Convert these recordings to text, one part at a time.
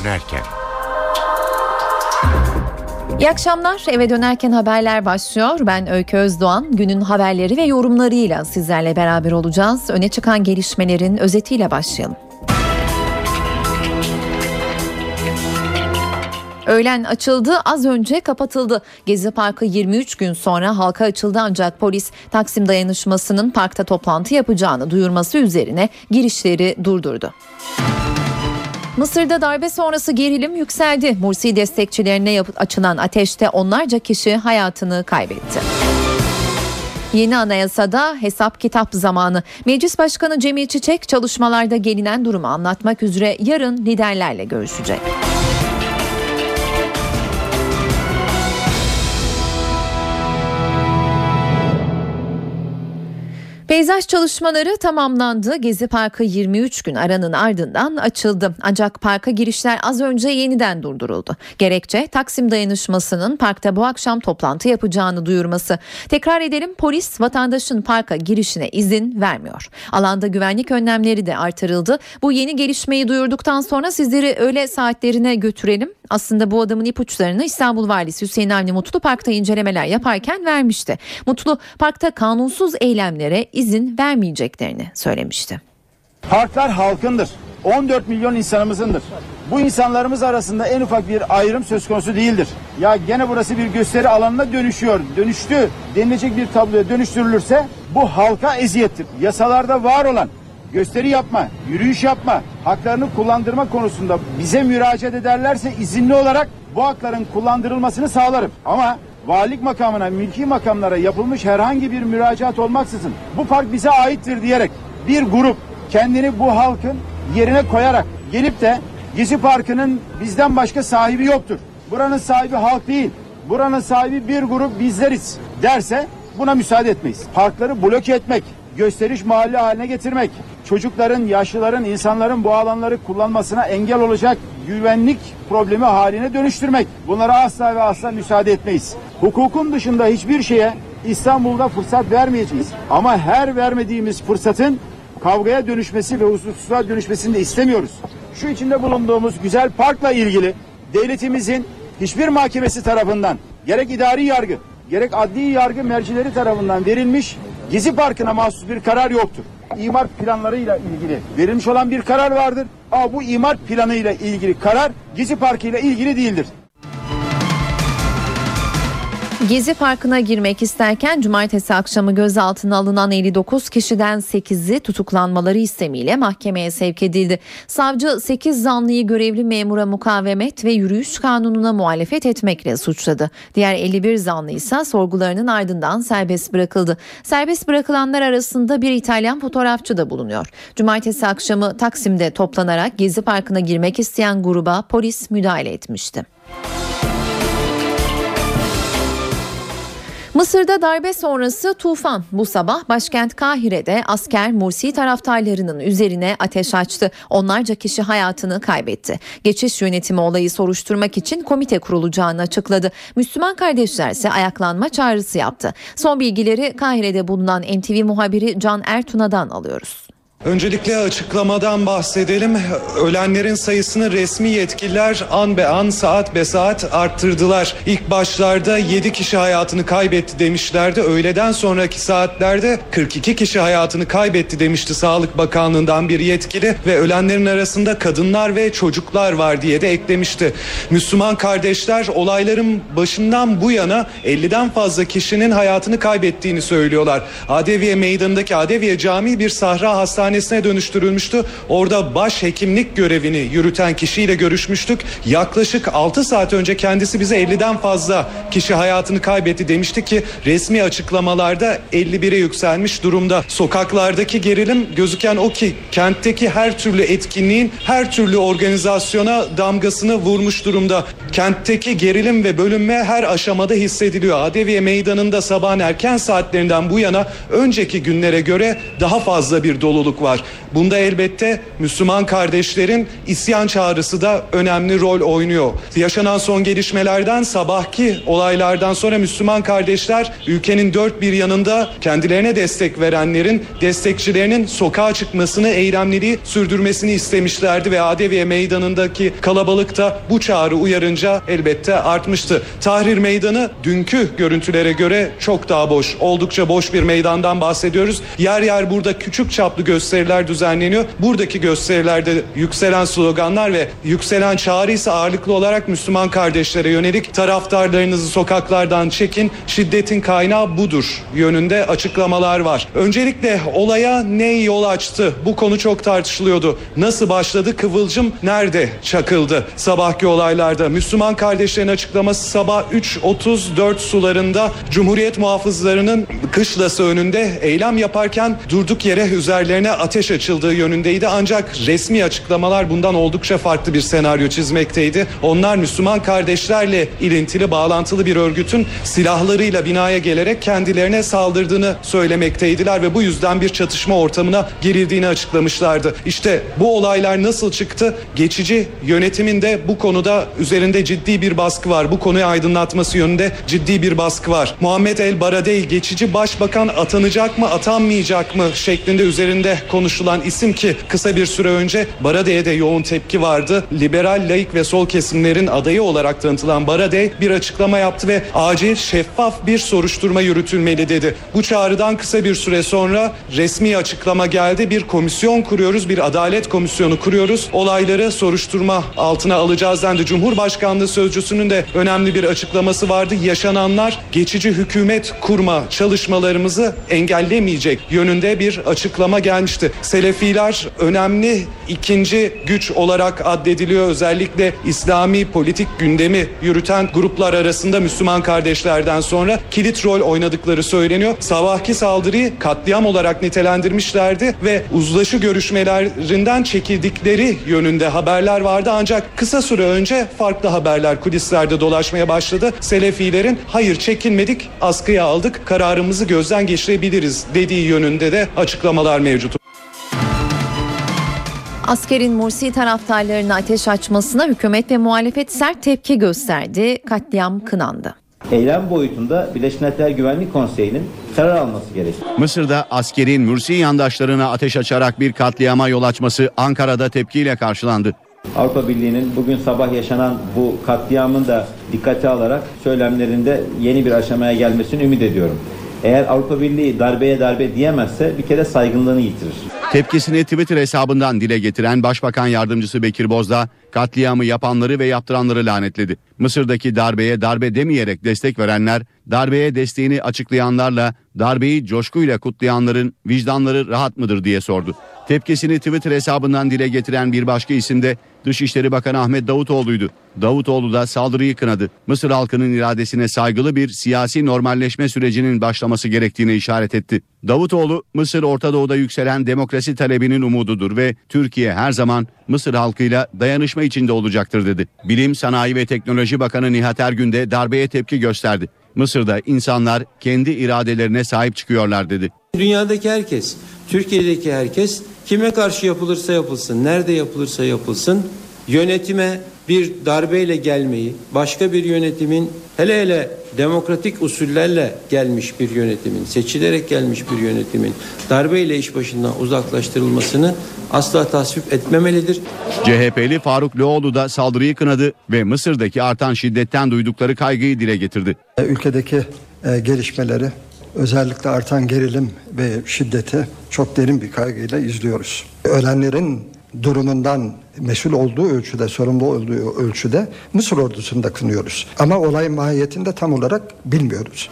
dönerken. İyi akşamlar. Eve dönerken haberler başlıyor. Ben Öykü Özdoğan. Günün haberleri ve yorumlarıyla sizlerle beraber olacağız. Öne çıkan gelişmelerin özetiyle başlayalım. Öğlen açıldı, az önce kapatıldı. Gezi Parkı 23 gün sonra halka açıldı ancak polis Taksim dayanışmasının parkta toplantı yapacağını duyurması üzerine girişleri durdurdu. Mısır'da darbe sonrası gerilim yükseldi. Mursi destekçilerine yapı- açılan ateşte onlarca kişi hayatını kaybetti. Yeni anayasada hesap kitap zamanı. Meclis Başkanı Cemil Çiçek çalışmalarda gelinen durumu anlatmak üzere yarın liderlerle görüşecek. Peyzaj çalışmaları tamamlandı. Gezi Parkı 23 gün aranın ardından açıldı. Ancak parka girişler az önce yeniden durduruldu. Gerekçe Taksim Dayanışması'nın parkta bu akşam toplantı yapacağını duyurması. Tekrar edelim polis vatandaşın parka girişine izin vermiyor. Alanda güvenlik önlemleri de artırıldı. Bu yeni gelişmeyi duyurduktan sonra sizleri öğle saatlerine götürelim. Aslında bu adamın ipuçlarını İstanbul Valisi Hüseyin Avni Mutlu parkta incelemeler yaparken vermişti. Mutlu parkta kanunsuz eylemlere izin vermeyeceklerini söylemişti. Parklar halkındır. 14 milyon insanımızındır. Bu insanlarımız arasında en ufak bir ayrım söz konusu değildir. Ya gene burası bir gösteri alanına dönüşüyor, dönüştü denilecek bir tabloya dönüştürülürse bu halka eziyettir. Yasalarda var olan gösteri yapma, yürüyüş yapma, haklarını kullandırma konusunda bize müracaat ederlerse izinli olarak bu hakların kullandırılmasını sağlarım. Ama valilik makamına, mülki makamlara yapılmış herhangi bir müracaat olmaksızın bu park bize aittir diyerek bir grup kendini bu halkın yerine koyarak gelip de Gezi Parkı'nın bizden başka sahibi yoktur. Buranın sahibi halk değil. Buranın sahibi bir grup bizleriz derse buna müsaade etmeyiz. Parkları bloke etmek, gösteriş mahalli haline getirmek, çocukların, yaşlıların, insanların bu alanları kullanmasına engel olacak güvenlik problemi haline dönüştürmek. Bunlara asla ve asla müsaade etmeyiz. Hukukun dışında hiçbir şeye İstanbul'da fırsat vermeyeceğiz. Ama her vermediğimiz fırsatın kavgaya dönüşmesi ve huzursuzluğa dönüşmesini de istemiyoruz. Şu içinde bulunduğumuz güzel parkla ilgili devletimizin hiçbir mahkemesi tarafından gerek idari yargı gerek adli yargı mercileri tarafından verilmiş Gezi Parkı'na mahsus bir karar yoktur. İmar planlarıyla ilgili verilmiş olan bir karar vardır. Ama bu imar planıyla ilgili karar Gezi Parkı ile ilgili değildir. Gezi Parkı'na girmek isterken cumartesi akşamı gözaltına alınan 59 kişiden 8'i tutuklanmaları istemiyle mahkemeye sevk edildi. Savcı 8 zanlıyı görevli memura mukavemet ve yürüyüş kanununa muhalefet etmekle suçladı. Diğer 51 zanlı ise sorgularının ardından serbest bırakıldı. Serbest bırakılanlar arasında bir İtalyan fotoğrafçı da bulunuyor. Cumartesi akşamı Taksim'de toplanarak Gezi Parkı'na girmek isteyen gruba polis müdahale etmişti. Mısır'da darbe sonrası tufan bu sabah başkent Kahire'de asker Mursi taraftarlarının üzerine ateş açtı. Onlarca kişi hayatını kaybetti. Geçiş yönetimi olayı soruşturmak için komite kurulacağını açıkladı. Müslüman kardeşler ise ayaklanma çağrısı yaptı. Son bilgileri Kahire'de bulunan NTV muhabiri Can Ertuna'dan alıyoruz. Öncelikle açıklamadan bahsedelim. Ölenlerin sayısını resmi yetkililer an be an saat be saat arttırdılar. İlk başlarda 7 kişi hayatını kaybetti demişlerdi. Öğleden sonraki saatlerde 42 kişi hayatını kaybetti demişti Sağlık Bakanlığı'ndan bir yetkili ve ölenlerin arasında kadınlar ve çocuklar var diye de eklemişti. Müslüman kardeşler olayların başından bu yana 50'den fazla kişinin hayatını kaybettiğini söylüyorlar. Adeviye Meydanı'ndaki Adeviye Camii bir sahra hastanesine dönüştürülmüştü. Orada baş hekimlik görevini yürüten kişiyle görüşmüştük. Yaklaşık 6 saat önce kendisi bize 50'den fazla kişi hayatını kaybetti demişti ki resmi açıklamalarda 51'e yükselmiş durumda. Sokaklardaki gerilim gözüken o ki kentteki her türlü etkinliğin her türlü organizasyona damgasını vurmuş durumda. Kentteki gerilim ve bölünme her aşamada hissediliyor. Adeviye Meydanı'nda sabahın erken saatlerinden bu yana önceki günlere göre daha fazla bir doluluk sorumluluk var. Bunda elbette Müslüman kardeşlerin isyan çağrısı da önemli rol oynuyor. Yaşanan son gelişmelerden sabahki olaylardan sonra Müslüman kardeşler ülkenin dört bir yanında kendilerine destek verenlerin destekçilerinin sokağa çıkmasını, eylemleri sürdürmesini istemişlerdi ve Adeviye Meydanı'ndaki kalabalık da bu çağrı uyarınca elbette artmıştı. Tahrir Meydanı dünkü görüntülere göre çok daha boş, oldukça boş bir meydandan bahsediyoruz. Yer yer burada küçük çaplı gösteriler düzenleniyor. Buradaki gösterilerde yükselen sloganlar ve yükselen çağrı ise ağırlıklı olarak Müslüman kardeşlere yönelik taraftarlarınızı sokaklardan çekin, şiddetin kaynağı budur yönünde açıklamalar var. Öncelikle olaya ne yol açtı? Bu konu çok tartışılıyordu. Nasıl başladı? Kıvılcım nerede çakıldı? Sabahki olaylarda Müslüman kardeşlerin açıklaması sabah 3.34 sularında Cumhuriyet muhafızlarının kışlası önünde eylem yaparken durduk yere üzerlerine ateş açıldığı yönündeydi. Ancak resmi açıklamalar bundan oldukça farklı bir senaryo çizmekteydi. Onlar Müslüman kardeşlerle ilintili, bağlantılı bir örgütün silahlarıyla binaya gelerek kendilerine saldırdığını söylemekteydiler ve bu yüzden bir çatışma ortamına girildiğini açıklamışlardı. İşte bu olaylar nasıl çıktı? Geçici yönetimin de bu konuda üzerinde ciddi bir baskı var. Bu konuyu aydınlatması yönünde ciddi bir baskı var. Muhammed El Baradei geçici başbakan atanacak mı, atanmayacak mı şeklinde üzerinde konuşulan isim ki kısa bir süre önce Baradei'ye de yoğun tepki vardı. Liberal, laik ve sol kesimlerin adayı olarak tanıtılan Baradei bir açıklama yaptı ve acil şeffaf bir soruşturma yürütülmeli dedi. Bu çağrıdan kısa bir süre sonra resmi açıklama geldi. Bir komisyon kuruyoruz, bir adalet komisyonu kuruyoruz. Olayları soruşturma altına alacağız dendi. Cumhurbaşkanlığı sözcüsünün de önemli bir açıklaması vardı. Yaşananlar geçici hükümet kurma çalışmalarımızı engellemeyecek yönünde bir açıklama gelmişti. Selefiler önemli ikinci güç olarak addediliyor. Özellikle İslami politik gündemi yürüten gruplar arasında Müslüman kardeşlerden sonra kilit rol oynadıkları söyleniyor. Sabahki saldırıyı katliam olarak nitelendirmişlerdi ve uzlaşı görüşmelerinden çekildikleri yönünde haberler vardı ancak kısa süre önce farklı haberler kulislerde dolaşmaya başladı. Selefilerin hayır çekinmedik askıya aldık kararımızı gözden geçirebiliriz dediği yönünde de açıklamalar mevcut. Askerin Mursi taraftarlarına ateş açmasına hükümet ve muhalefet sert tepki gösterdi. Katliam kınandı. Eylem boyutunda Birleşmiş Milletler Güvenlik Konseyi'nin karar alması gerekiyor. Mısır'da askerin Mürsi yandaşlarına ateş açarak bir katliama yol açması Ankara'da tepkiyle karşılandı. Avrupa Birliği'nin bugün sabah yaşanan bu katliamın da dikkate alarak söylemlerinde yeni bir aşamaya gelmesini ümit ediyorum. Eğer Avrupa Birliği darbeye darbe diyemezse bir kere saygınlığını yitirir. Tepkisini Twitter hesabından dile getiren Başbakan Yardımcısı Bekir Bozdağ, katliamı yapanları ve yaptıranları lanetledi. Mısır'daki darbeye darbe demeyerek destek verenler, darbeye desteğini açıklayanlarla darbeyi coşkuyla kutlayanların vicdanları rahat mıdır diye sordu. Tepkisini Twitter hesabından dile getiren bir başka isim de Dışişleri Bakanı Ahmet Davutoğlu'ydu. Davutoğlu da saldırıyı kınadı. Mısır halkının iradesine saygılı bir siyasi normalleşme sürecinin başlaması gerektiğini işaret etti. Davutoğlu, Mısır Orta Doğu'da yükselen demokrasi talebinin umududur ve Türkiye her zaman Mısır halkıyla dayanışma içinde olacaktır dedi. Bilim, Sanayi ve Teknoloji Bakanı Nihat Ergün de darbeye tepki gösterdi. Mısır'da insanlar kendi iradelerine sahip çıkıyorlar dedi. Dünyadaki herkes, Türkiye'deki herkes kime karşı yapılırsa yapılsın, nerede yapılırsa yapılsın yönetime bir darbeyle gelmeyi, başka bir yönetimin hele hele demokratik usullerle gelmiş bir yönetimin, seçilerek gelmiş bir yönetimin darbeyle iş başından uzaklaştırılmasını asla tasvip etmemelidir. CHP'li Faruk Loğlu da saldırıyı kınadı ve Mısır'daki artan şiddetten duydukları kaygıyı dile getirdi. Ülkedeki e, gelişmeleri özellikle artan gerilim ve şiddeti çok derin bir kaygıyla izliyoruz. Ölenlerin durumundan mesul olduğu ölçüde, sorumlu olduğu ölçüde Mısır ordusunu da kınıyoruz. Ama olayın mahiyetini de tam olarak bilmiyoruz.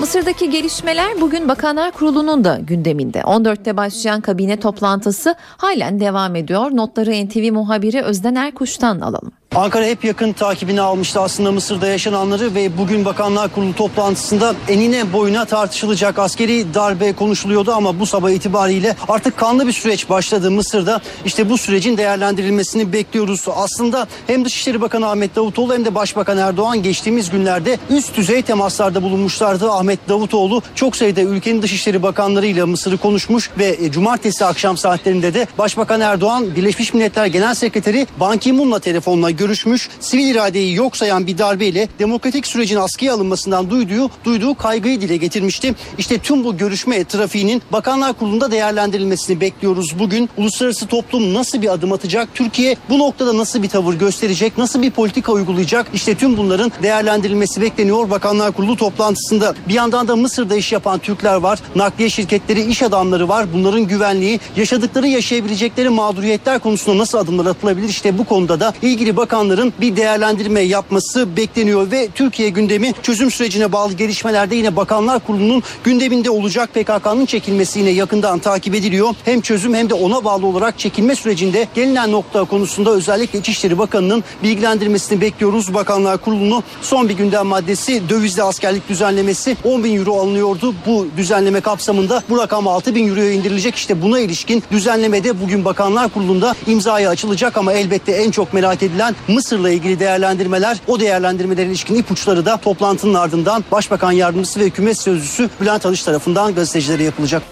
Mısır'daki gelişmeler bugün Bakanlar Kurulu'nun da gündeminde. 14'te başlayan kabine toplantısı halen devam ediyor. Notları NTV muhabiri Özden Erkuş'tan alalım. Ankara hep yakın takibini almıştı aslında Mısır'da yaşananları ve bugün Bakanlar Kurulu toplantısında enine boyuna tartışılacak askeri darbe konuşuluyordu ama bu sabah itibariyle artık kanlı bir süreç başladı Mısır'da. İşte bu sürecin değerlendirilmesini bekliyoruz. Aslında hem Dışişleri Bakanı Ahmet Davutoğlu hem de Başbakan Erdoğan geçtiğimiz günlerde üst düzey temaslarda bulunmuşlardı. Ahmet Davutoğlu çok sayıda ülkenin Dışişleri Bakanlarıyla Mısır'ı konuşmuş ve e, cumartesi akşam saatlerinde de Başbakan Erdoğan Birleşmiş Milletler Genel Sekreteri Ban Ki-moon'la telefonla görüşmüş. Sivil iradeyi yok sayan bir darbeyle demokratik sürecin askıya alınmasından duyduğu, duyduğu kaygıyı dile getirmişti. İşte tüm bu görüşme trafiğinin Bakanlar Kurulu'nda değerlendirilmesini bekliyoruz bugün. Uluslararası toplum nasıl bir adım atacak? Türkiye bu noktada nasıl bir tavır gösterecek? Nasıl bir politika uygulayacak? İşte tüm bunların değerlendirilmesi bekleniyor Bakanlar Kurulu toplantısında. Bir yandan da Mısır'da iş yapan Türkler var. Nakliye şirketleri, iş adamları var. Bunların güvenliği, yaşadıkları yaşayabilecekleri mağduriyetler konusunda nasıl adımlar atılabilir? İşte bu konuda da ilgili bakanların bir değerlendirme yapması bekleniyor ve Türkiye gündemi çözüm sürecine bağlı gelişmelerde yine Bakanlar Kurulu'nun gündeminde olacak PKK'nın çekilmesi yine yakından takip ediliyor. Hem çözüm hem de ona bağlı olarak çekilme sürecinde gelinen nokta konusunda özellikle İçişleri Bakanı'nın bilgilendirmesini bekliyoruz. Bakanlar Kurulu'nu son bir gündem maddesi dövizli askerlik düzenlemesi 10 bin euro alınıyordu. Bu düzenleme kapsamında bu rakam 6 bin euroya indirilecek. İşte buna ilişkin düzenlemede bugün Bakanlar Kurulu'nda imzaya açılacak ama elbette en çok merak edilen Mısır'la ilgili değerlendirmeler. O değerlendirmelere ilişkin ipuçları da toplantının ardından Başbakan Yardımcısı ve Hükümet Sözcüsü Bülent Arınç tarafından gazetecilere yapılacak.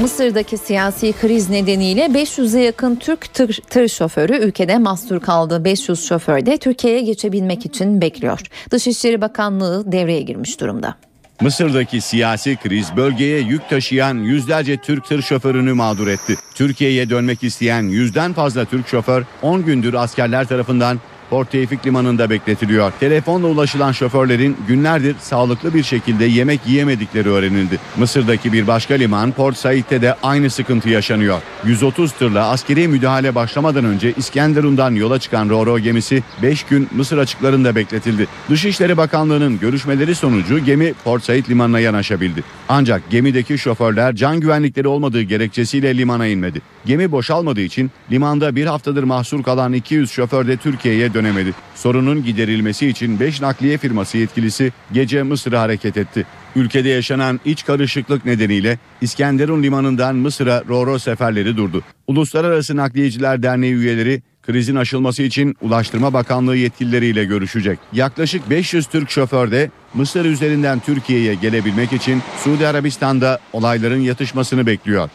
Mısır'daki siyasi kriz nedeniyle 500'e yakın Türk tır, tır şoförü ülkede mahsur kaldı. 500 şoför de Türkiye'ye geçebilmek için bekliyor. Dışişleri Bakanlığı devreye girmiş durumda. Mısır'daki siyasi kriz bölgeye yük taşıyan yüzlerce Türk tır şoförünü mağdur etti. Türkiye'ye dönmek isteyen yüzden fazla Türk şoför 10 gündür askerler tarafından Port Tevfik Limanı'nda bekletiliyor. Telefonla ulaşılan şoförlerin günlerdir sağlıklı bir şekilde yemek yiyemedikleri öğrenildi. Mısır'daki bir başka liman Port Said'de de aynı sıkıntı yaşanıyor. 130 tırla askeri müdahale başlamadan önce İskenderun'dan yola çıkan Roro gemisi 5 gün Mısır açıklarında bekletildi. Dışişleri Bakanlığı'nın görüşmeleri sonucu gemi Port Said limanına yanaşabildi. Ancak gemideki şoförler can güvenlikleri olmadığı gerekçesiyle limana inmedi. Gemi boşalmadığı için limanda bir haftadır mahsur kalan 200 şoför de Türkiye'ye dönemedi. Sorunun giderilmesi için 5 nakliye firması yetkilisi gece Mısır'a hareket etti. Ülkede yaşanan iç karışıklık nedeniyle İskenderun limanından Mısır'a Roro seferleri durdu. Uluslararası Nakliyeciler Derneği üyeleri krizin aşılması için Ulaştırma Bakanlığı yetkilileriyle görüşecek. Yaklaşık 500 Türk şoför de Mısır üzerinden Türkiye'ye gelebilmek için Suudi Arabistan'da olayların yatışmasını bekliyor.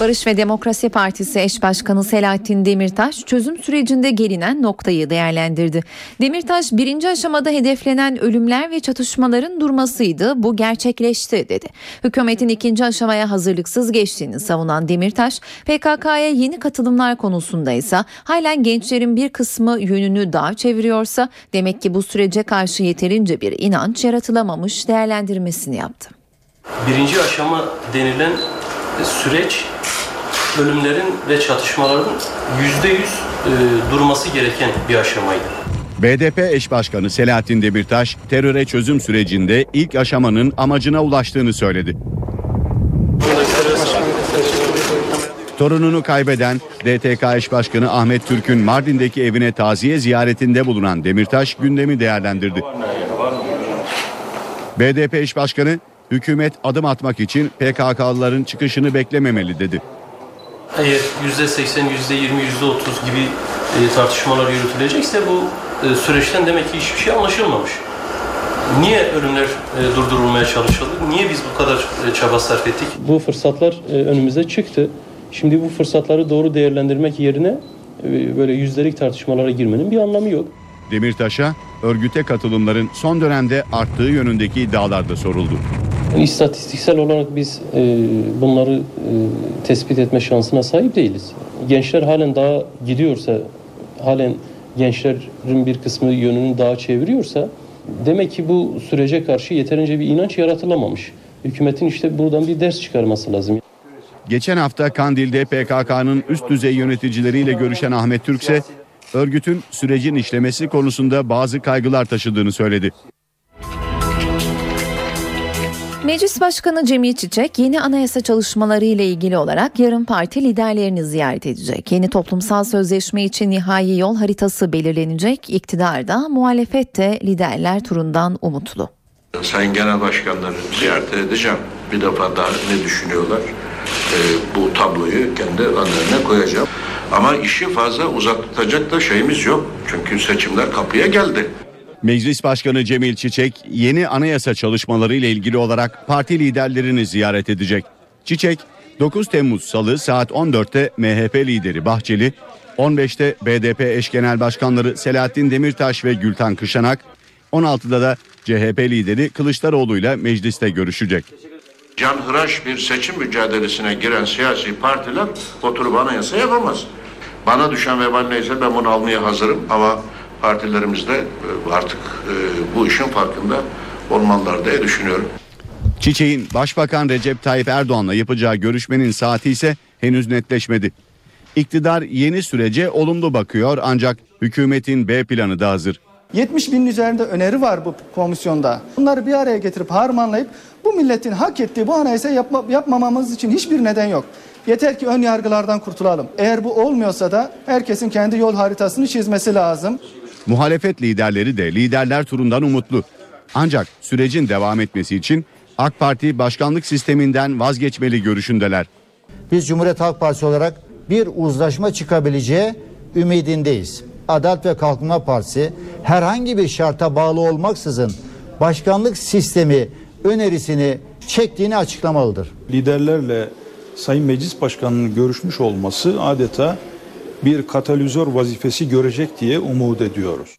Barış ve Demokrasi Partisi eş başkanı Selahattin Demirtaş çözüm sürecinde gelinen noktayı değerlendirdi. Demirtaş birinci aşamada hedeflenen ölümler ve çatışmaların durmasıydı. Bu gerçekleşti dedi. Hükümetin ikinci aşamaya hazırlıksız geçtiğini savunan Demirtaş PKK'ya yeni katılımlar konusunda ise halen gençlerin bir kısmı yönünü daha çeviriyorsa demek ki bu sürece karşı yeterince bir inanç yaratılamamış değerlendirmesini yaptı. Birinci aşama denilen süreç ölümlerin ve çatışmaların yüzde yüz e, durması gereken bir aşamaydı. BDP eş başkanı Selahattin Demirtaş teröre çözüm sürecinde ilk aşamanın amacına ulaştığını söyledi. Torununu kaybeden DTK eş başkanı Ahmet Türk'ün Mardin'deki evine taziye ziyaretinde bulunan Demirtaş gündemi değerlendirdi. BDP eş başkanı hükümet adım atmak için PKK'lıların çıkışını beklememeli dedi. Eğer yüzde seksen, yüzde yirmi, yüzde otuz gibi e, tartışmalar yürütülecekse bu e, süreçten demek ki hiçbir şey anlaşılmamış. Niye ölümler e, durdurulmaya çalışıldı? Niye biz bu kadar çaba sarf ettik? Bu fırsatlar önümüze çıktı. Şimdi bu fırsatları doğru değerlendirmek yerine böyle yüzdelik tartışmalara girmenin bir anlamı yok. Demirtaş'a örgüte katılımların son dönemde arttığı yönündeki iddialar da soruldu. İstatistiksel olarak biz e, bunları e, tespit etme şansına sahip değiliz. Gençler halen daha gidiyorsa, halen gençlerin bir kısmı yönünü daha çeviriyorsa demek ki bu sürece karşı yeterince bir inanç yaratılamamış. Hükümetin işte buradan bir ders çıkarması lazım. Geçen hafta Kandil'de PKK'nın üst düzey yöneticileriyle görüşen Ahmet Türkse örgütün sürecin işlemesi konusunda bazı kaygılar taşıdığını söyledi. Meclis Başkanı Cemil Çiçek yeni anayasa çalışmaları ile ilgili olarak yarın parti liderlerini ziyaret edecek. Yeni toplumsal sözleşme için nihai yol haritası belirlenecek. İktidar da muhalefet de liderler turundan umutlu. Sayın Genel Başkanları ziyaret edeceğim. Bir defa daha ne düşünüyorlar? Ee, bu tabloyu kendi önlerine koyacağım. Ama işi fazla uzatacak da şeyimiz yok. Çünkü seçimler kapıya geldi. Meclis Başkanı Cemil Çiçek yeni anayasa çalışmaları ile ilgili olarak parti liderlerini ziyaret edecek. Çiçek 9 Temmuz Salı saat 14'te MHP lideri Bahçeli, 15'te BDP eş genel başkanları Selahattin Demirtaş ve Gülten Kışanak, 16'da da CHP lideri Kılıçdaroğlu ile mecliste görüşecek. Canhıraş bir seçim mücadelesine giren siyasi partiler oturup anayasa yapamaz. Bana düşen vebal neyse ben bunu almaya hazırım ama partilerimiz de e, artık e, bu işin farkında olmalılar diye düşünüyorum. Çiçek'in Başbakan Recep Tayyip Erdoğan'la yapacağı görüşmenin saati ise henüz netleşmedi. İktidar yeni sürece olumlu bakıyor ancak hükümetin B planı da hazır. 70 binin üzerinde öneri var bu komisyonda. Bunları bir araya getirip harmanlayıp bu milletin hak ettiği bu anayasa yapma, yapmamamız için hiçbir neden yok. Yeter ki ön yargılardan kurtulalım. Eğer bu olmuyorsa da herkesin kendi yol haritasını çizmesi lazım. Muhalefet liderleri de liderler turundan umutlu. Ancak sürecin devam etmesi için AK Parti başkanlık sisteminden vazgeçmeli görüşündeler. Biz Cumhuriyet Halk Partisi olarak bir uzlaşma çıkabileceği ümidindeyiz. Adalet ve Kalkınma Partisi herhangi bir şarta bağlı olmaksızın başkanlık sistemi önerisini çektiğini açıklamalıdır. Liderlerle Sayın Meclis Başkanı'nın görüşmüş olması adeta bir katalizör vazifesi görecek diye umut ediyoruz.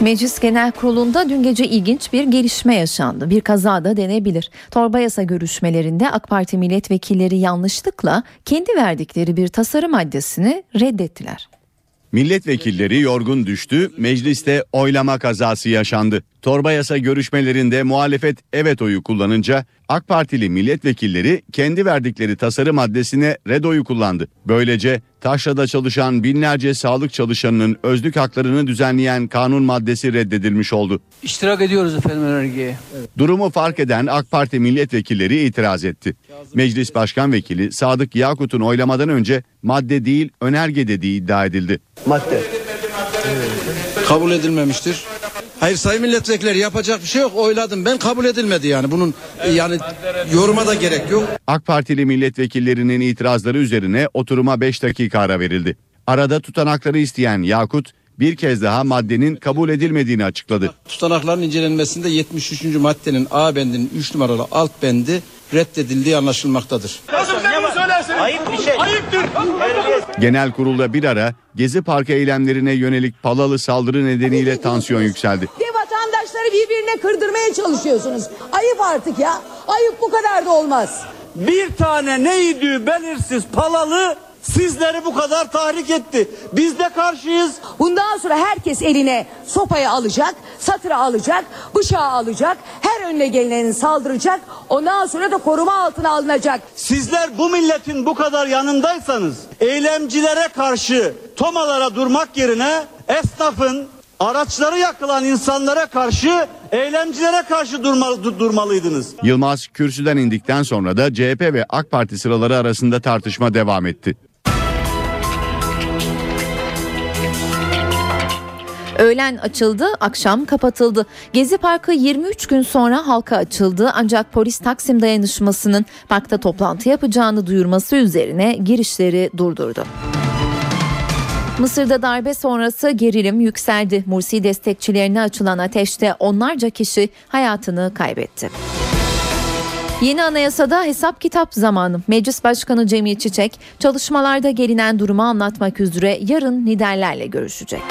Meclis Genel Kurulu'nda dün gece ilginç bir gelişme yaşandı. Bir kaza da denebilir. Torba yasa görüşmelerinde AK Parti milletvekilleri yanlışlıkla kendi verdikleri bir tasarım maddesini reddettiler. Milletvekilleri yorgun düştü, mecliste oylama kazası yaşandı. Torba yasa görüşmelerinde muhalefet evet oyu kullanınca AK Partili milletvekilleri kendi verdikleri tasarı maddesine red oyu kullandı. Böylece taşrada çalışan binlerce sağlık çalışanının özlük haklarını düzenleyen kanun maddesi reddedilmiş oldu. İştirak ediyoruz efendim önergeye. Durumu fark eden AK Parti milletvekilleri itiraz etti. Meclis Başkan Vekili Sadık Yakut'un oylamadan önce madde değil önerge dediği iddia edildi. Madde. Kabul edilmemiştir. Hayır sayın milletvekilleri yapacak bir şey yok oyladım ben kabul edilmedi yani bunun e, yani yoruma da gerek yok. AK Partili milletvekillerinin itirazları üzerine oturuma 5 dakika ara verildi. Arada tutanakları isteyen Yakut bir kez daha maddenin kabul edilmediğini açıkladı. Tutanakların incelenmesinde 73. maddenin A bendinin 3 numaralı alt bendi reddedildiği anlaşılmaktadır. Ayıp bir şey. Ayıptır. Genel kurulda bir ara Gezi Parkı eylemlerine yönelik palalı saldırı nedeniyle tansiyon yükseldi. Bir vatandaşları birbirine kırdırmaya çalışıyorsunuz. Ayıp artık ya. Ayıp bu kadar da olmaz. Bir tane neydi belirsiz palalı sizleri bu kadar tahrik etti. Biz de karşıyız. Bundan sonra herkes eline sopayı alacak, satıra alacak, bıçağı alacak, her önüne gelenin saldıracak. Ondan sonra da koruma altına alınacak. Sizler bu milletin bu kadar yanındaysanız eylemcilere karşı tomalara durmak yerine esnafın araçları yakılan insanlara karşı eylemcilere karşı durmalı, durmalıydınız. Yılmaz kürsüden indikten sonra da CHP ve AK Parti sıraları arasında tartışma devam etti. Öğlen açıldı, akşam kapatıldı. Gezi Parkı 23 gün sonra halka açıldı ancak polis Taksim dayanışmasının parkta toplantı yapacağını duyurması üzerine girişleri durdurdu. Mısır'da darbe sonrası gerilim yükseldi. Mursi destekçilerine açılan ateşte onlarca kişi hayatını kaybetti. Yeni anayasada hesap kitap zamanı. Meclis Başkanı Cemil Çiçek çalışmalarda gelinen durumu anlatmak üzere yarın liderlerle görüşecek.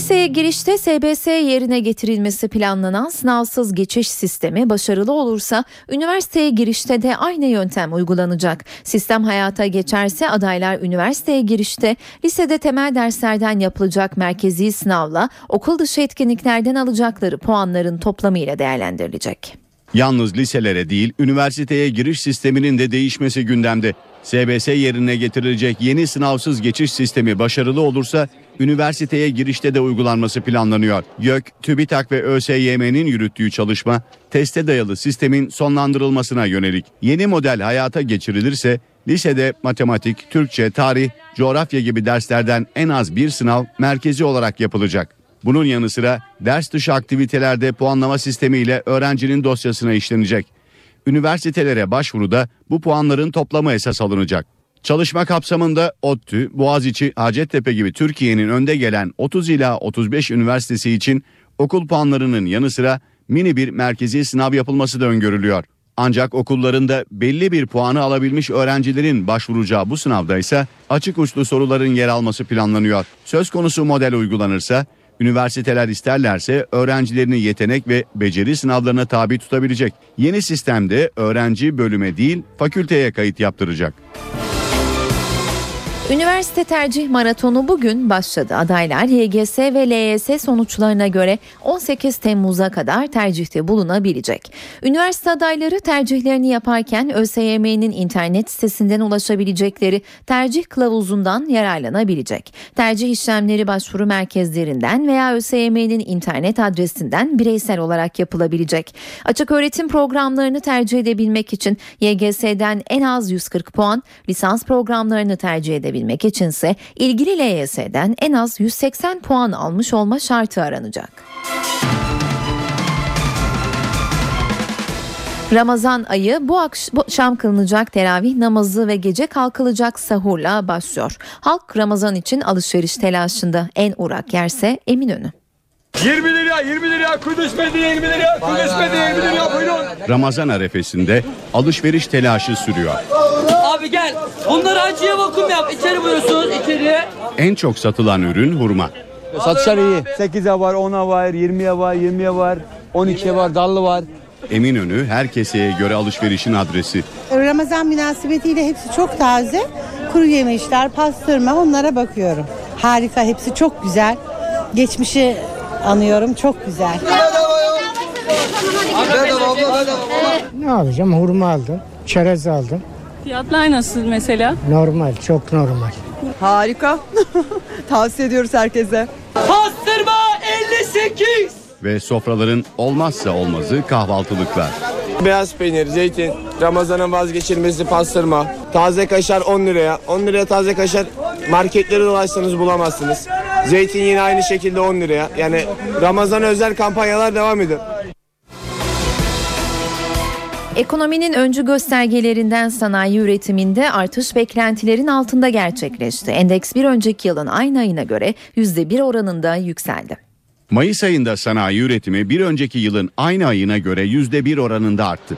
Liseye girişte SBS yerine getirilmesi planlanan sınavsız geçiş sistemi başarılı olursa üniversiteye girişte de aynı yöntem uygulanacak. Sistem hayata geçerse adaylar üniversiteye girişte lisede temel derslerden yapılacak merkezi sınavla okul dışı etkinliklerden alacakları puanların toplamıyla değerlendirilecek. Yalnız liselere değil üniversiteye giriş sisteminin de değişmesi gündemde. SBS yerine getirilecek yeni sınavsız geçiş sistemi başarılı olursa üniversiteye girişte de uygulanması planlanıyor. YÖK, TÜBİTAK ve ÖSYM'nin yürüttüğü çalışma teste dayalı sistemin sonlandırılmasına yönelik. Yeni model hayata geçirilirse lisede matematik, Türkçe, tarih, coğrafya gibi derslerden en az bir sınav merkezi olarak yapılacak. Bunun yanı sıra ders dışı aktivitelerde puanlama sistemiyle öğrencinin dosyasına işlenecek. Üniversitelere başvuruda bu puanların toplamı esas alınacak. Çalışma kapsamında ODTÜ, Boğaziçi, Hacettepe gibi Türkiye'nin önde gelen 30 ila 35 üniversitesi için okul puanlarının yanı sıra mini bir merkezi sınav yapılması da öngörülüyor. Ancak okullarında belli bir puanı alabilmiş öğrencilerin başvuracağı bu sınavda ise açık uçlu soruların yer alması planlanıyor. Söz konusu model uygulanırsa üniversiteler isterlerse öğrencilerini yetenek ve beceri sınavlarına tabi tutabilecek. Yeni sistemde öğrenci bölüme değil fakülteye kayıt yaptıracak. Üniversite tercih maratonu bugün başladı. Adaylar YGS ve LYS sonuçlarına göre 18 Temmuz'a kadar tercihte bulunabilecek. Üniversite adayları tercihlerini yaparken ÖSYM'nin internet sitesinden ulaşabilecekleri tercih kılavuzundan yararlanabilecek. Tercih işlemleri başvuru merkezlerinden veya ÖSYM'nin internet adresinden bireysel olarak yapılabilecek. Açık öğretim programlarını tercih edebilmek için YGS'den en az 140 puan, lisans programlarını tercih edebilmek edebilmek içinse ilgili LYS'den en az 180 puan almış olma şartı aranacak. Ramazan ayı bu akşam kılınacak teravih namazı ve gece kalkılacak sahurla başlıyor. Halk Ramazan için alışveriş telaşında en uğrak yerse Eminönü. 20 lira 20 lira Kudüs Medine 20 lira Kudüs Medine 20 lira buyurun. Ramazan arefesinde alışveriş telaşı sürüyor. Abi gel. Bunları acıya vakum yap. İçeri buyursunuz içeri. En çok satılan ürün hurma. Satışlar iyi. 8'e var 10'a var 20'ye var 20'ye var 12'ye var dallı var. Eminönü her keseye göre alışverişin adresi. Ramazan münasebetiyle hepsi çok taze. Kuru yemişler, pastırma onlara bakıyorum. Harika hepsi çok güzel. Geçmişi anıyorum çok güzel. Ne alacağım? Hurma aldım, çerez aldım. Fiyatlar nasıl mesela? Normal, çok normal. Harika. Tavsiye ediyoruz herkese. Pastırma 58. Ve sofraların olmazsa olmazı kahvaltılıklar. Beyaz peynir, zeytin, Ramazan'ın vazgeçilmesi pastırma, taze kaşar 10 liraya. 10 liraya taze kaşar marketleri dolaşsanız bulamazsınız. Zeytin yine aynı şekilde 10 liraya. Yani Ramazan özel kampanyalar devam ediyor. Ekonominin öncü göstergelerinden sanayi üretiminde artış beklentilerin altında gerçekleşti. Endeks bir önceki yılın aynı ayına göre %1 oranında yükseldi. Mayıs ayında sanayi üretimi bir önceki yılın aynı ayına göre %1 oranında arttı.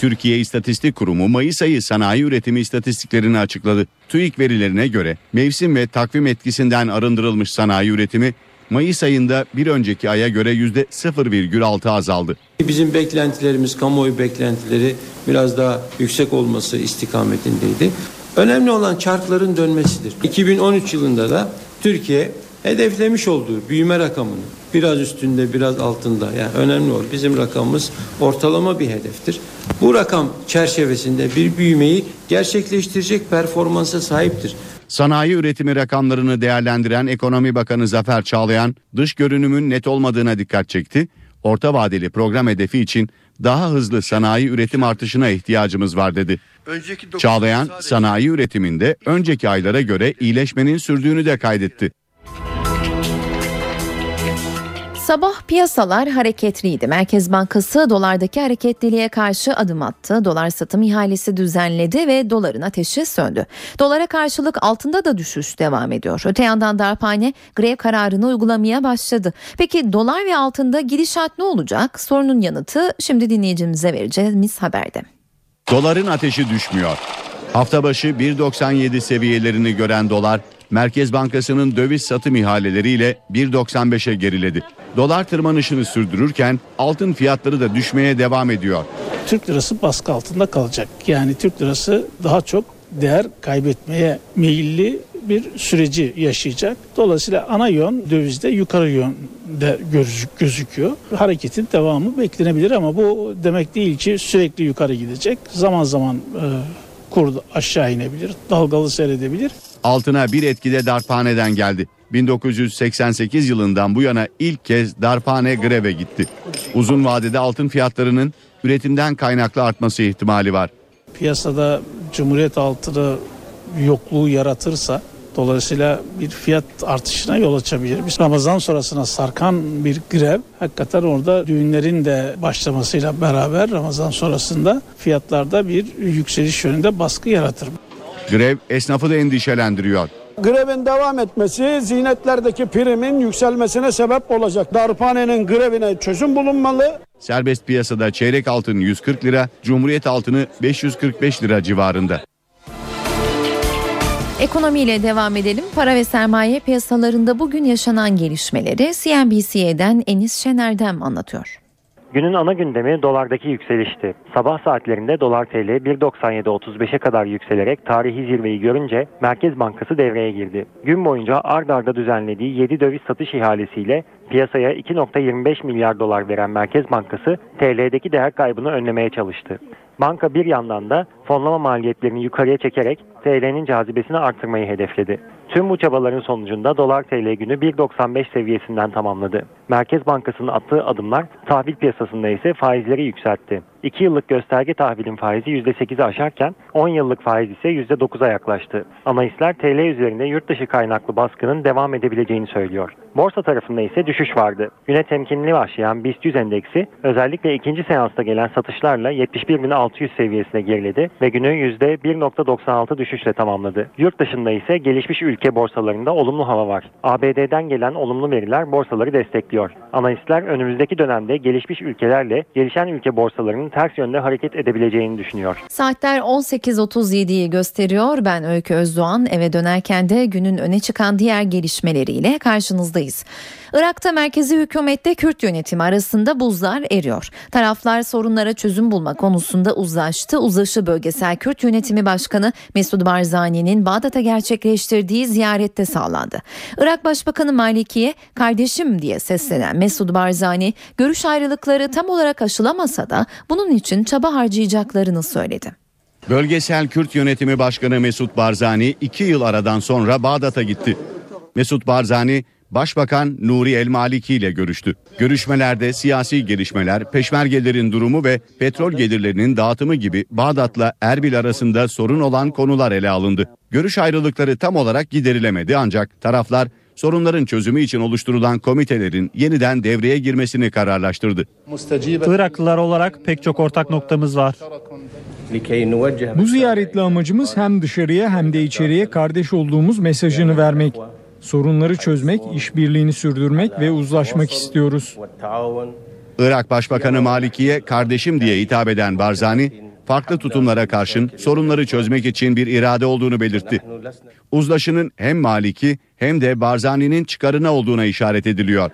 Türkiye İstatistik Kurumu Mayıs ayı sanayi üretimi istatistiklerini açıkladı. TÜİK verilerine göre mevsim ve takvim etkisinden arındırılmış sanayi üretimi Mayıs ayında bir önceki aya göre %0,6 azaldı. Bizim beklentilerimiz, kamuoyu beklentileri biraz daha yüksek olması istikametindeydi. Önemli olan çarkların dönmesidir. 2013 yılında da Türkiye hedeflemiş olduğu büyüme rakamını biraz üstünde biraz altında yani önemli olan bizim rakamımız ortalama bir hedeftir. Bu rakam çerçevesinde bir büyümeyi gerçekleştirecek performansa sahiptir. Sanayi üretimi rakamlarını değerlendiren Ekonomi Bakanı Zafer Çağlayan dış görünümün net olmadığına dikkat çekti. Orta vadeli program hedefi için daha hızlı sanayi üretim artışına ihtiyacımız var dedi. Çağlayan sanayi üretiminde önceki aylara göre iyileşmenin sürdüğünü de kaydetti. Sabah piyasalar hareketliydi. Merkez Bankası dolardaki hareketliliğe karşı adım attı. Dolar satım ihalesi düzenledi ve doların ateşi söndü. Dolara karşılık altında da düşüş devam ediyor. Öte yandan darphane grev kararını uygulamaya başladı. Peki dolar ve altında gidişat ne olacak? Sorunun yanıtı şimdi dinleyicimize vereceğimiz haberde. Doların ateşi düşmüyor. Hafta başı 1.97 seviyelerini gören dolar Merkez Bankası'nın döviz satım ihaleleriyle 1.95'e geriledi. Dolar tırmanışını sürdürürken altın fiyatları da düşmeye devam ediyor. Türk lirası baskı altında kalacak. Yani Türk lirası daha çok değer kaybetmeye meyilli bir süreci yaşayacak. Dolayısıyla ana yön dövizde yukarı yönde gözüküyor. Hareketin devamı beklenebilir ama bu demek değil ki sürekli yukarı gidecek. Zaman zaman Kur aşağı inebilir, dalgalı seyredebilir. Altına bir etkide darphaneden geldi. 1988 yılından bu yana ilk kez darphane greve gitti. Uzun vadede altın fiyatlarının üretimden kaynaklı artması ihtimali var. Piyasada Cumhuriyet altını yokluğu yaratırsa dolayısıyla bir fiyat artışına yol açabilir. Biz Ramazan sonrasına sarkan bir grev hakikaten orada düğünlerin de başlamasıyla beraber Ramazan sonrasında fiyatlarda bir yükseliş yönünde baskı yaratır. Grev esnafı da endişelendiriyor. Grevin devam etmesi ziynetlerdeki primin yükselmesine sebep olacak. Darphanenin grevine çözüm bulunmalı. Serbest piyasada çeyrek altın 140 lira, Cumhuriyet altını 545 lira civarında. Ekonomiyle devam edelim. Para ve sermaye piyasalarında bugün yaşanan gelişmeleri CNBC'den Enis Şener'den anlatıyor. Günün ana gündemi dolardaki yükselişti. Sabah saatlerinde dolar TL 1.97.35'e kadar yükselerek tarihi zirveyi görünce Merkez Bankası devreye girdi. Gün boyunca ard arda düzenlediği 7 döviz satış ihalesiyle piyasaya 2.25 milyar dolar veren Merkez Bankası TL'deki değer kaybını önlemeye çalıştı. Banka bir yandan da fonlama maliyetlerini yukarıya çekerek TL'nin cazibesini arttırmayı hedefledi. Tüm bu çabaların sonucunda dolar TL günü 1.95 seviyesinden tamamladı. Merkez Bankası'nın attığı adımlar tahvil piyasasında ise faizleri yükseltti. 2 yıllık gösterge tahvilin faizi %8'i aşarken 10 yıllık faiz ise %9'a yaklaştı. Analistler TL üzerinde yurt dışı kaynaklı baskının devam edebileceğini söylüyor. Borsa tarafında ise düşüş vardı. Güne temkinli başlayan BIST 100 endeksi özellikle ikinci seansta gelen satışlarla 71.600 seviyesine geriledi ve günü %1.96 düşüşle tamamladı. Yurt dışında ise gelişmiş ülke borsalarında olumlu hava var. ABD'den gelen olumlu veriler borsaları destekliyor. Analistler önümüzdeki dönemde gelişmiş ülkelerle gelişen ülke borsalarının ters yönde hareket edebileceğini düşünüyor. Saatler 18.37'yi gösteriyor. Ben Öykü Özdoğan eve dönerken de günün öne çıkan diğer gelişmeleriyle karşınızdayız. Irak'ta merkezi hükümette Kürt yönetimi arasında buzlar eriyor. Taraflar sorunlara çözüm bulma konusunda uzlaştı. Uzlaşı Bölgesel Kürt Yönetimi Başkanı Mesud Barzani'nin Bağdat'a gerçekleştirdiği ziyarette sağlandı. Irak Başbakanı Maliki'ye kardeşim diye seslenen Mesud Barzani görüş ayrılıkları tam olarak aşılamasa da bunun için çaba harcayacaklarını söyledi. Bölgesel Kürt Yönetimi Başkanı Mesut Barzani 2 yıl aradan sonra Bağdat'a gitti. Mesut Barzani Başbakan Nuri El Maliki ile görüştü. Görüşmelerde siyasi gelişmeler, peşmergelerin durumu ve petrol gelirlerinin dağıtımı gibi Bağdat'la Erbil arasında sorun olan konular ele alındı. Görüş ayrılıkları tam olarak giderilemedi ancak taraflar sorunların çözümü için oluşturulan komitelerin yeniden devreye girmesini kararlaştırdı. Iraklılar olarak pek çok ortak noktamız var. Bu ziyaretle amacımız hem dışarıya hem de içeriye kardeş olduğumuz mesajını vermek. Sorunları çözmek, işbirliğini sürdürmek ve uzlaşmak istiyoruz. Irak Başbakanı Maliki'ye kardeşim diye hitap eden Barzani, farklı tutumlara karşın sorunları çözmek için bir irade olduğunu belirtti. Uzlaşının hem Maliki hem de Barzani'nin çıkarına olduğuna işaret ediliyor.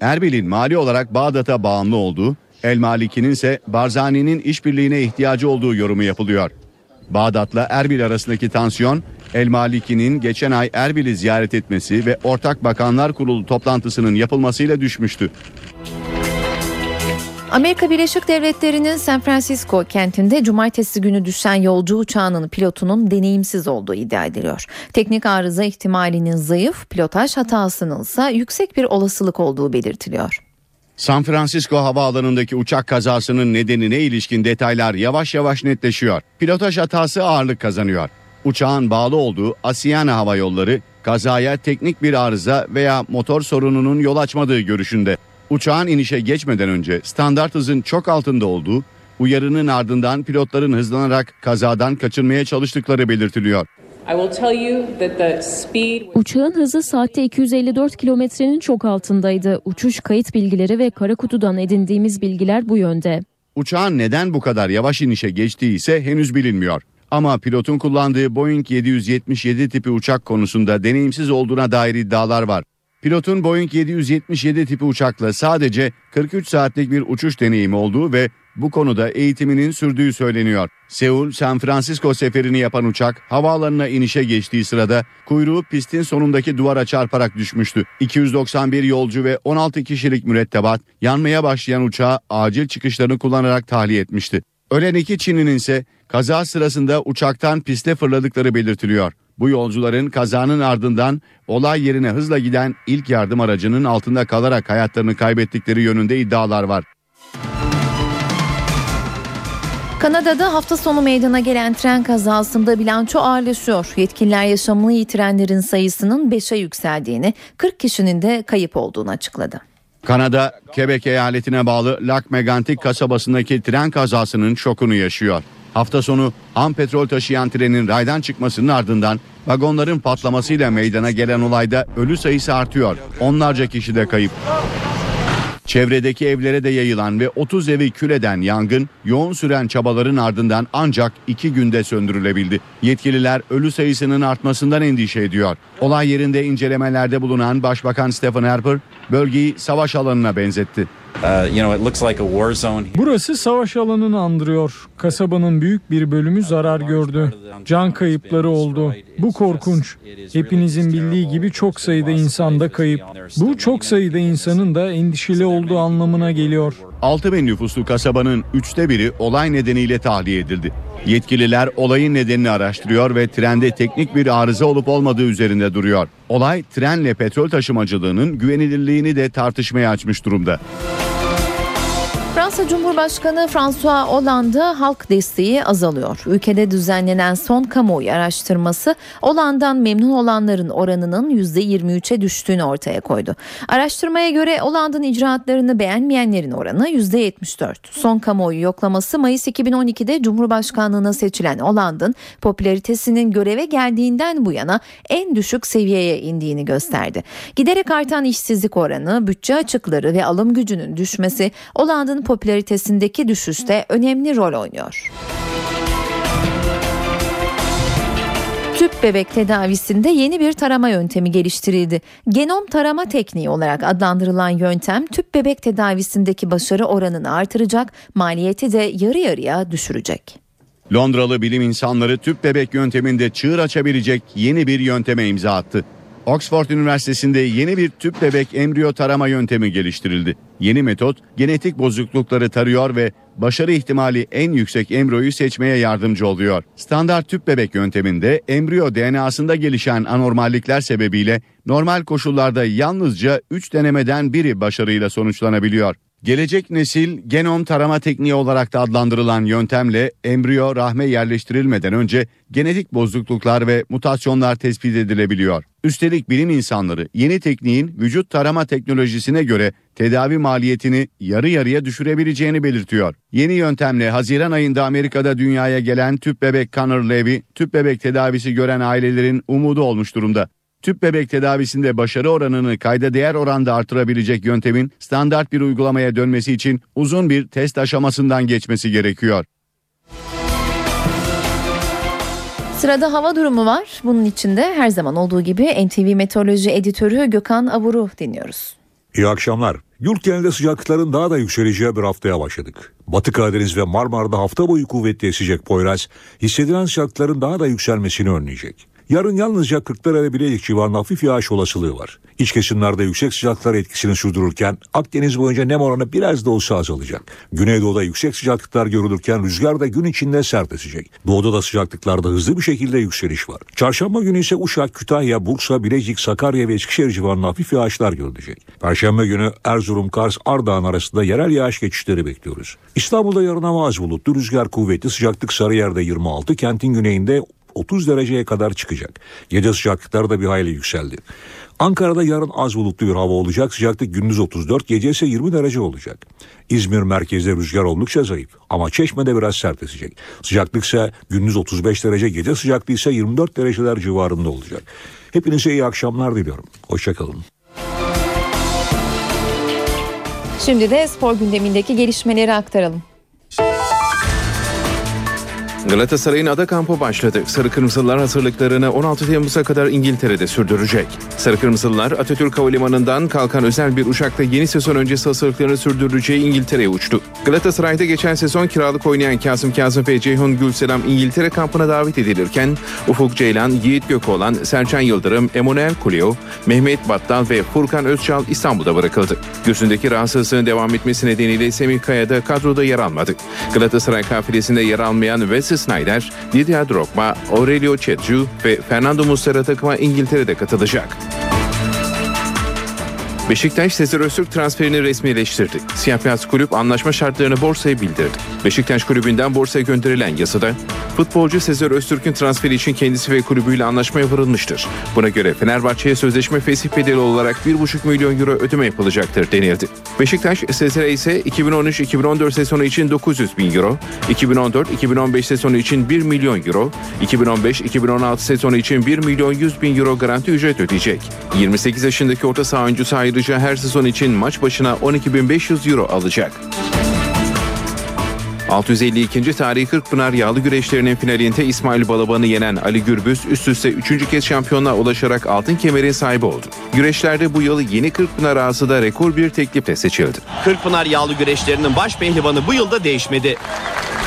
Erbil'in mali olarak Bağdat'a bağımlı olduğu, El Maliki'nin ise Barzani'nin işbirliğine ihtiyacı olduğu yorumu yapılıyor. Bağdat'la Erbil arasındaki tansiyon, El Maliki'nin geçen ay Erbil'i ziyaret etmesi ve Ortak Bakanlar Kurulu toplantısının yapılmasıyla düşmüştü. Amerika Birleşik Devletleri'nin San Francisco kentinde cumartesi günü düşen yolcu uçağının pilotunun deneyimsiz olduğu iddia ediliyor. Teknik arıza ihtimalinin zayıf, pilotaj hatasının ise yüksek bir olasılık olduğu belirtiliyor. San Francisco havaalanındaki uçak kazasının nedenine ilişkin detaylar yavaş yavaş netleşiyor. Pilotaj hatası ağırlık kazanıyor. Uçağın bağlı olduğu Asiana Hava Yolları kazaya teknik bir arıza veya motor sorununun yol açmadığı görüşünde. Uçağın inişe geçmeden önce standart hızın çok altında olduğu, uyarının ardından pilotların hızlanarak kazadan kaçınmaya çalıştıkları belirtiliyor. Uçağın hızı saatte 254 kilometrenin çok altındaydı. Uçuş kayıt bilgileri ve kara kutudan edindiğimiz bilgiler bu yönde. Uçağın neden bu kadar yavaş inişe geçtiği ise henüz bilinmiyor. Ama pilotun kullandığı Boeing 777 tipi uçak konusunda deneyimsiz olduğuna dair iddialar var. Pilotun Boeing 777 tipi uçakla sadece 43 saatlik bir uçuş deneyimi olduğu ve bu konuda eğitiminin sürdüğü söyleniyor. Seul, San Francisco seferini yapan uçak havaalanına inişe geçtiği sırada kuyruğu pistin sonundaki duvara çarparak düşmüştü. 291 yolcu ve 16 kişilik mürettebat yanmaya başlayan uçağı acil çıkışlarını kullanarak tahliye etmişti. Ölen iki Çinlinin ise kaza sırasında uçaktan piste fırladıkları belirtiliyor. Bu yolcuların kazanın ardından olay yerine hızla giden ilk yardım aracının altında kalarak hayatlarını kaybettikleri yönünde iddialar var. Kanada'da hafta sonu meydana gelen tren kazasında bilanço ağırlaşıyor. Yetkililer yaşamını yitirenlerin sayısının 5'e yükseldiğini, 40 kişinin de kayıp olduğunu açıkladı. Kanada, Quebec eyaletine bağlı Lac Megantic kasabasındaki tren kazasının şokunu yaşıyor. Hafta sonu ham petrol taşıyan trenin raydan çıkmasının ardından vagonların patlamasıyla meydana gelen olayda ölü sayısı artıyor. Onlarca kişi de kayıp. Çevredeki evlere de yayılan ve 30 evi kül eden yangın yoğun süren çabaların ardından ancak 2 günde söndürülebildi. Yetkililer ölü sayısının artmasından endişe ediyor. Olay yerinde incelemelerde bulunan Başbakan Stephen Harper bölgeyi savaş alanına benzetti. Burası savaş alanını andırıyor. Kasabanın büyük bir bölümü zarar gördü. Can kayıpları oldu. Bu korkunç. Hepinizin bildiği gibi çok sayıda insan da kayıp. Bu çok sayıda insanın da endişeli olduğu anlamına geliyor. 6 bin nüfuslu kasabanın üçte biri olay nedeniyle tahliye edildi. Yetkililer olayın nedenini araştırıyor ve trende teknik bir arıza olup olmadığı üzerinde duruyor. Olay trenle petrol taşımacılığının güvenilirliğini de tartışmaya açmış durumda. Fransa Cumhurbaşkanı François Hollande halk desteği azalıyor. Ülkede düzenlenen son kamuoyu araştırması Hollande'dan memnun olanların oranının %23'e düştüğünü ortaya koydu. Araştırmaya göre Hollande'ın icraatlarını beğenmeyenlerin oranı %74. Son kamuoyu yoklaması Mayıs 2012'de Cumhurbaşkanlığına seçilen Hollande'ın popülaritesinin göreve geldiğinden bu yana en düşük seviyeye indiğini gösterdi. Giderek artan işsizlik oranı, bütçe açıkları ve alım gücünün düşmesi Hollande'ın popülaritesindeki düşüşte önemli rol oynuyor. Tüp bebek tedavisinde yeni bir tarama yöntemi geliştirildi. Genom tarama tekniği olarak adlandırılan yöntem tüp bebek tedavisindeki başarı oranını artıracak, maliyeti de yarı yarıya düşürecek. Londralı bilim insanları tüp bebek yönteminde çığır açabilecek yeni bir yönteme imza attı. Oxford Üniversitesi'nde yeni bir tüp bebek embriyo tarama yöntemi geliştirildi. Yeni metot genetik bozuklukları tarıyor ve başarı ihtimali en yüksek embriyoyu seçmeye yardımcı oluyor. Standart tüp bebek yönteminde embriyo DNA'sında gelişen anormallikler sebebiyle normal koşullarda yalnızca 3 denemeden biri başarıyla sonuçlanabiliyor. Gelecek nesil genom tarama tekniği olarak da adlandırılan yöntemle embriyo rahme yerleştirilmeden önce genetik bozukluklar ve mutasyonlar tespit edilebiliyor. Üstelik bilim insanları yeni tekniğin vücut tarama teknolojisine göre tedavi maliyetini yarı yarıya düşürebileceğini belirtiyor. Yeni yöntemle Haziran ayında Amerika'da dünyaya gelen tüp bebek Connor Levy, tüp bebek tedavisi gören ailelerin umudu olmuş durumda. Tüp bebek tedavisinde başarı oranını kayda değer oranda artırabilecek yöntemin standart bir uygulamaya dönmesi için uzun bir test aşamasından geçmesi gerekiyor. Sırada hava durumu var. Bunun içinde her zaman olduğu gibi NTV Meteoroloji Editörü Gökhan Abur'u dinliyoruz. İyi akşamlar. Yurt genelinde sıcaklıkların daha da yükseleceği bir haftaya başladık. Batı Karadeniz ve Marmara'da hafta boyu kuvvetli esecek Poyraz, hissedilen sıcaklıkların daha da yükselmesini önleyecek. Yarın yalnızca Kırklareli ve Bilecik civarında hafif yağış olasılığı var. İç kesimlerde yüksek sıcaklıklar etkisini sürdürürken Akdeniz boyunca nem oranı biraz da olsa azalacak. Güneydoğuda yüksek sıcaklıklar görülürken rüzgar da gün içinde sert esecek. Doğuda da sıcaklıklarda hızlı bir şekilde yükseliş var. Çarşamba günü ise Uşak, Kütahya, Bursa, Bilecik, Sakarya ve Eskişehir civarında hafif yağışlar görülecek. Perşembe günü Erzurum, Kars, Ardahan arasında yerel yağış geçişleri bekliyoruz. İstanbul'da yarın hava az bulutlu, rüzgar kuvvetli, sıcaklık Sarıyer'de 26, kentin güneyinde 30 dereceye kadar çıkacak. Gece sıcaklıkları da bir hayli yükseldi. Ankara'da yarın az bulutlu bir hava olacak. Sıcaklık gündüz 34, gece ise 20 derece olacak. İzmir merkezde rüzgar oldukça zayıf ama Çeşme'de biraz sert esecek. Sıcaklık ise gündüz 35 derece, gece sıcaklığı ise 24 dereceler civarında olacak. Hepinize iyi akşamlar diliyorum. Hoşçakalın. Şimdi de spor gündemindeki gelişmeleri aktaralım. Galatasaray'ın ada kampı başladı. Sarı Kırmızılar hazırlıklarını 16 Temmuz'a kadar İngiltere'de sürdürecek. Sarı Kırmızılar Atatürk Havalimanı'ndan kalkan özel bir uçakla yeni sezon öncesi hazırlıklarını sürdüreceği İngiltere'ye uçtu. Galatasaray'da geçen sezon kiralık oynayan Kasım Kazım ve Ceyhun Gülselam İngiltere kampına davet edilirken Ufuk Ceylan, Yiğit Gökoğlan, Sercan Yıldırım, Emanuel Kulio, Mehmet Battal ve Furkan Özçal İstanbul'da bırakıldı. Gözündeki rahatsızlığın devam etmesi nedeniyle Semih Kaya da kadroda yer almadı. Galatasaray kafilesinde yer almayan Wesley Sneijder, Didier Drogba, Aurelio Cetju ve Fernando Muslera takıma İngiltere'de katılacak. Beşiktaş Sezer Öztürk transferini resmileştirdi. Siyah beyaz kulüp anlaşma şartlarını borsaya bildirdi. Beşiktaş kulübünden borsaya gönderilen yazıda futbolcu Sezer Öztürk'ün transferi için kendisi ve kulübüyle anlaşmaya varılmıştır. Buna göre Fenerbahçe'ye sözleşme fesih bedeli olarak 1,5 milyon euro ödeme yapılacaktır denildi. Beşiktaş Sezer'e ise 2013-2014 sezonu için 900 bin euro, 2014-2015 sezonu için 1 milyon euro, 2015-2016 sezonu için 1 milyon 100 bin euro garanti ücret ödeyecek. 28 yaşındaki orta saha oyuncusu ayrıca her sezon için maç başına 12.500 euro alacak. 652. tarihi Kırkpınar yağlı güreşlerinin finalinde İsmail Balaban'ı yenen Ali Gürbüz üst üste 3. kez şampiyonluğa ulaşarak altın kemerin sahibi oldu. Güreşlerde bu yıl yeni Kırkpınar ağası da rekor bir teklifle seçildi. Kırkpınar yağlı güreşlerinin baş pehlivanı bu yılda değişmedi.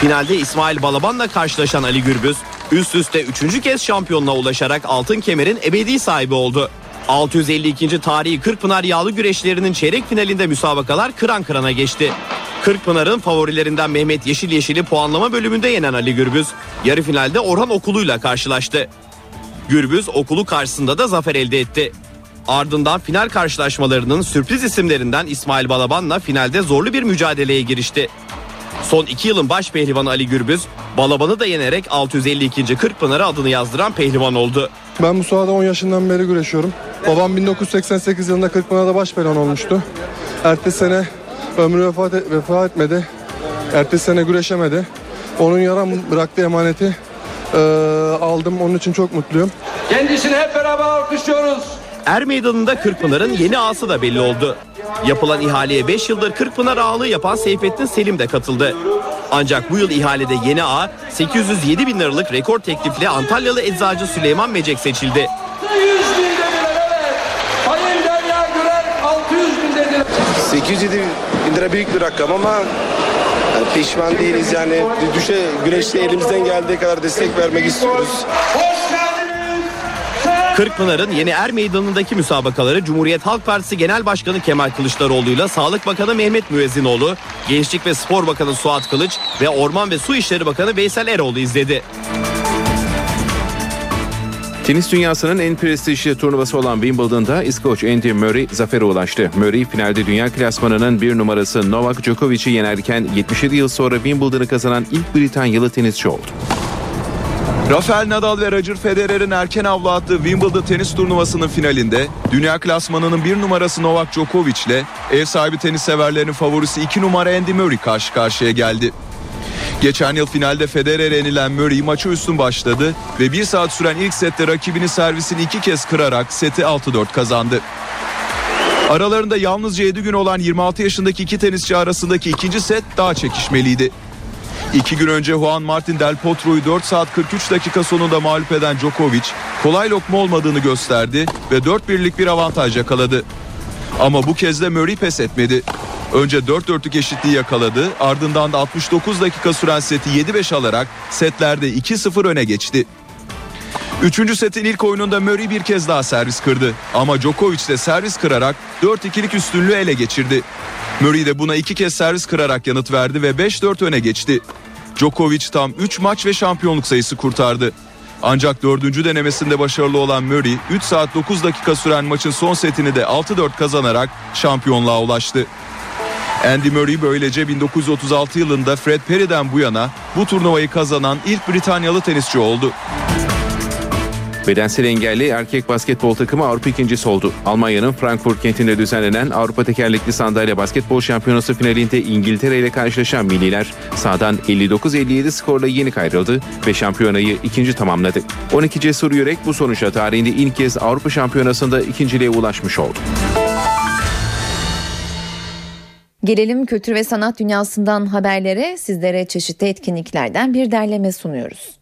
Finalde İsmail Balaban'la karşılaşan Ali Gürbüz üst üste 3. kez şampiyonluğa ulaşarak altın kemerin ebedi sahibi oldu. 652. tarihi Kırkpınar yağlı güreşlerinin çeyrek finalinde müsabakalar kıran kırana geçti. Kırkpınar'ın favorilerinden Mehmet Yeşil Yeşil'i puanlama bölümünde yenen Ali Gürbüz yarı finalde Orhan Okulu'yla karşılaştı. Gürbüz okulu karşısında da zafer elde etti. Ardından final karşılaşmalarının sürpriz isimlerinden İsmail Balaban'la finalde zorlu bir mücadeleye girişti. Son iki yılın baş pehlivanı Ali Gürbüz, Balaban'ı da yenerek 652. Kırkpınar'a adını yazdıran pehlivan oldu. Ben bu sahada 10 yaşından beri güreşiyorum. Babam 1988 yılında Kırkpınar'da baş belon olmuştu. Ertesi sene ömrü vefat, et- vefat etmedi. Ertesi sene güreşemedi. Onun yaram bıraktığı emaneti eee, aldım. Onun için çok mutluyum. Kendisini hep beraber alkışlıyoruz. Er Meydanı'nda Kırkpınar'ın yeni ağası da belli oldu. Yapılan ihaleye 5 yıldır Kırkpınar ağalığı yapan Seyfettin Selim de katıldı. Ancak bu yıl ihalede yeni ağ 807 bin liralık rekor teklifle Antalyalı eczacı Süleyman Mecek seçildi. 100 bin dediler evet. Sayın Derya Güler 600 bin dediler. 807 bin lira büyük bir rakam ama yani pişman değiliz yani düşe güreşte elimizden geldiği kadar destek vermek istiyoruz. Kırkpınar'ın yeni Er Meydanı'ndaki müsabakaları Cumhuriyet Halk Partisi Genel Başkanı Kemal Kılıçdaroğlu'yla Sağlık Bakanı Mehmet Müezzinoğlu, Gençlik ve Spor Bakanı Suat Kılıç ve Orman ve Su İşleri Bakanı Veysel Eroğlu izledi. Tenis dünyasının en prestijli turnuvası olan Wimbledon'da İskoç Andy Murray zafere ulaştı. Murray finalde dünya klasmanının bir numarası Novak Djokovic'i yenerken 77 yıl sonra Wimbledon'ı kazanan ilk Britanyalı tenisçi oldu. Rafael Nadal ve Roger Federer'in erken avlu attığı Wimbledon tenis turnuvasının finalinde dünya klasmanının bir numarası Novak Djokovic ile ev sahibi tenis severlerinin favorisi 2 numara Andy Murray karşı karşıya geldi. Geçen yıl finalde Federer'e yenilen Murray maçı üstün başladı ve bir saat süren ilk sette rakibinin servisini iki kez kırarak seti 6-4 kazandı. Aralarında yalnızca 7 gün olan 26 yaşındaki iki tenisçi arasındaki ikinci set daha çekişmeliydi. İki gün önce Juan Martin Del Potro'yu 4 saat 43 dakika sonunda mağlup eden Djokovic kolay lokma olmadığını gösterdi ve 4 birlik bir avantaj yakaladı. Ama bu kez de Murray pes etmedi. Önce 4 dörtlük eşitliği yakaladı ardından da 69 dakika süren seti 7-5 alarak setlerde 2-0 öne geçti. Üçüncü setin ilk oyununda Murray bir kez daha servis kırdı. Ama Djokovic de servis kırarak 4-2'lik üstünlüğü ele geçirdi. Murray de buna iki kez servis kırarak yanıt verdi ve 5-4 öne geçti. Djokovic tam 3 maç ve şampiyonluk sayısı kurtardı. Ancak dördüncü denemesinde başarılı olan Murray 3 saat 9 dakika süren maçın son setini de 6-4 kazanarak şampiyonluğa ulaştı. Andy Murray böylece 1936 yılında Fred Perry'den bu yana bu turnuvayı kazanan ilk Britanyalı tenisçi oldu. Bedensel engelli erkek basketbol takımı Avrupa ikincisi oldu. Almanya'nın Frankfurt kentinde düzenlenen Avrupa Tekerlekli Sandalye Basketbol Şampiyonası finalinde İngiltere ile karşılaşan milliler sahadan 59-57 skorla yenik ayrıldı ve şampiyonayı ikinci tamamladı. 12 cesur yürek bu sonuçla tarihinde ilk kez Avrupa Şampiyonası'nda ikinciliğe ulaşmış oldu. Gelelim kültür ve sanat dünyasından haberlere sizlere çeşitli etkinliklerden bir derleme sunuyoruz.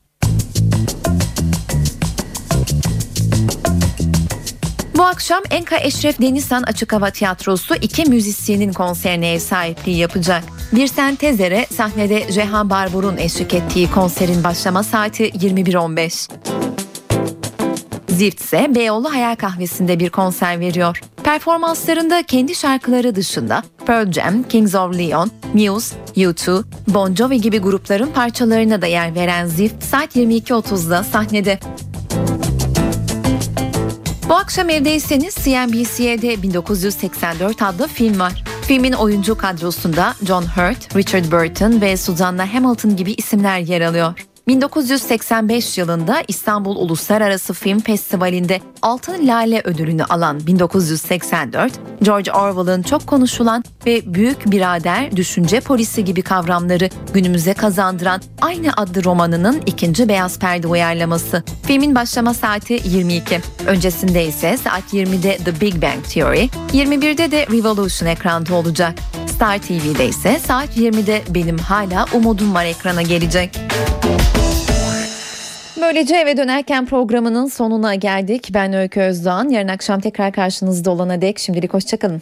Bu akşam Enka Eşref Denizhan Açık Hava Tiyatrosu iki müzisyenin konserine ev sahipliği yapacak. Bir sentezere sahnede Reha Barbur'un eşlik ettiği konserin başlama saati 21.15. Zift ise Beyoğlu Hayal Kahvesi'nde bir konser veriyor. Performanslarında kendi şarkıları dışında Pearl Jam, Kings of Leon, Muse, U2, Bon Jovi gibi grupların parçalarına da yer veren Zift saat 22.30'da sahnede. Bu akşam evdeyseniz CNBC'de 1984 adlı film var. Filmin oyuncu kadrosunda John Hurt, Richard Burton ve Susanna Hamilton gibi isimler yer alıyor. 1985 yılında İstanbul Uluslararası Film Festivali'nde Altın Lale ödülünü alan 1984, George Orwell'ın çok konuşulan ve Büyük Birader, Düşünce Polisi gibi kavramları günümüze kazandıran aynı adlı romanının ikinci beyaz perde uyarlaması. Filmin başlama saati 22. Öncesinde ise saat 20'de The Big Bang Theory, 21'de de Revolution ekranda olacak. Star TV'de ise saat 20'de Benim Hala Umudum Var ekrana gelecek. Böylece eve dönerken programının sonuna geldik. Ben Öykü Özdoğan. Yarın akşam tekrar karşınızda olana dek şimdilik hoşçakalın.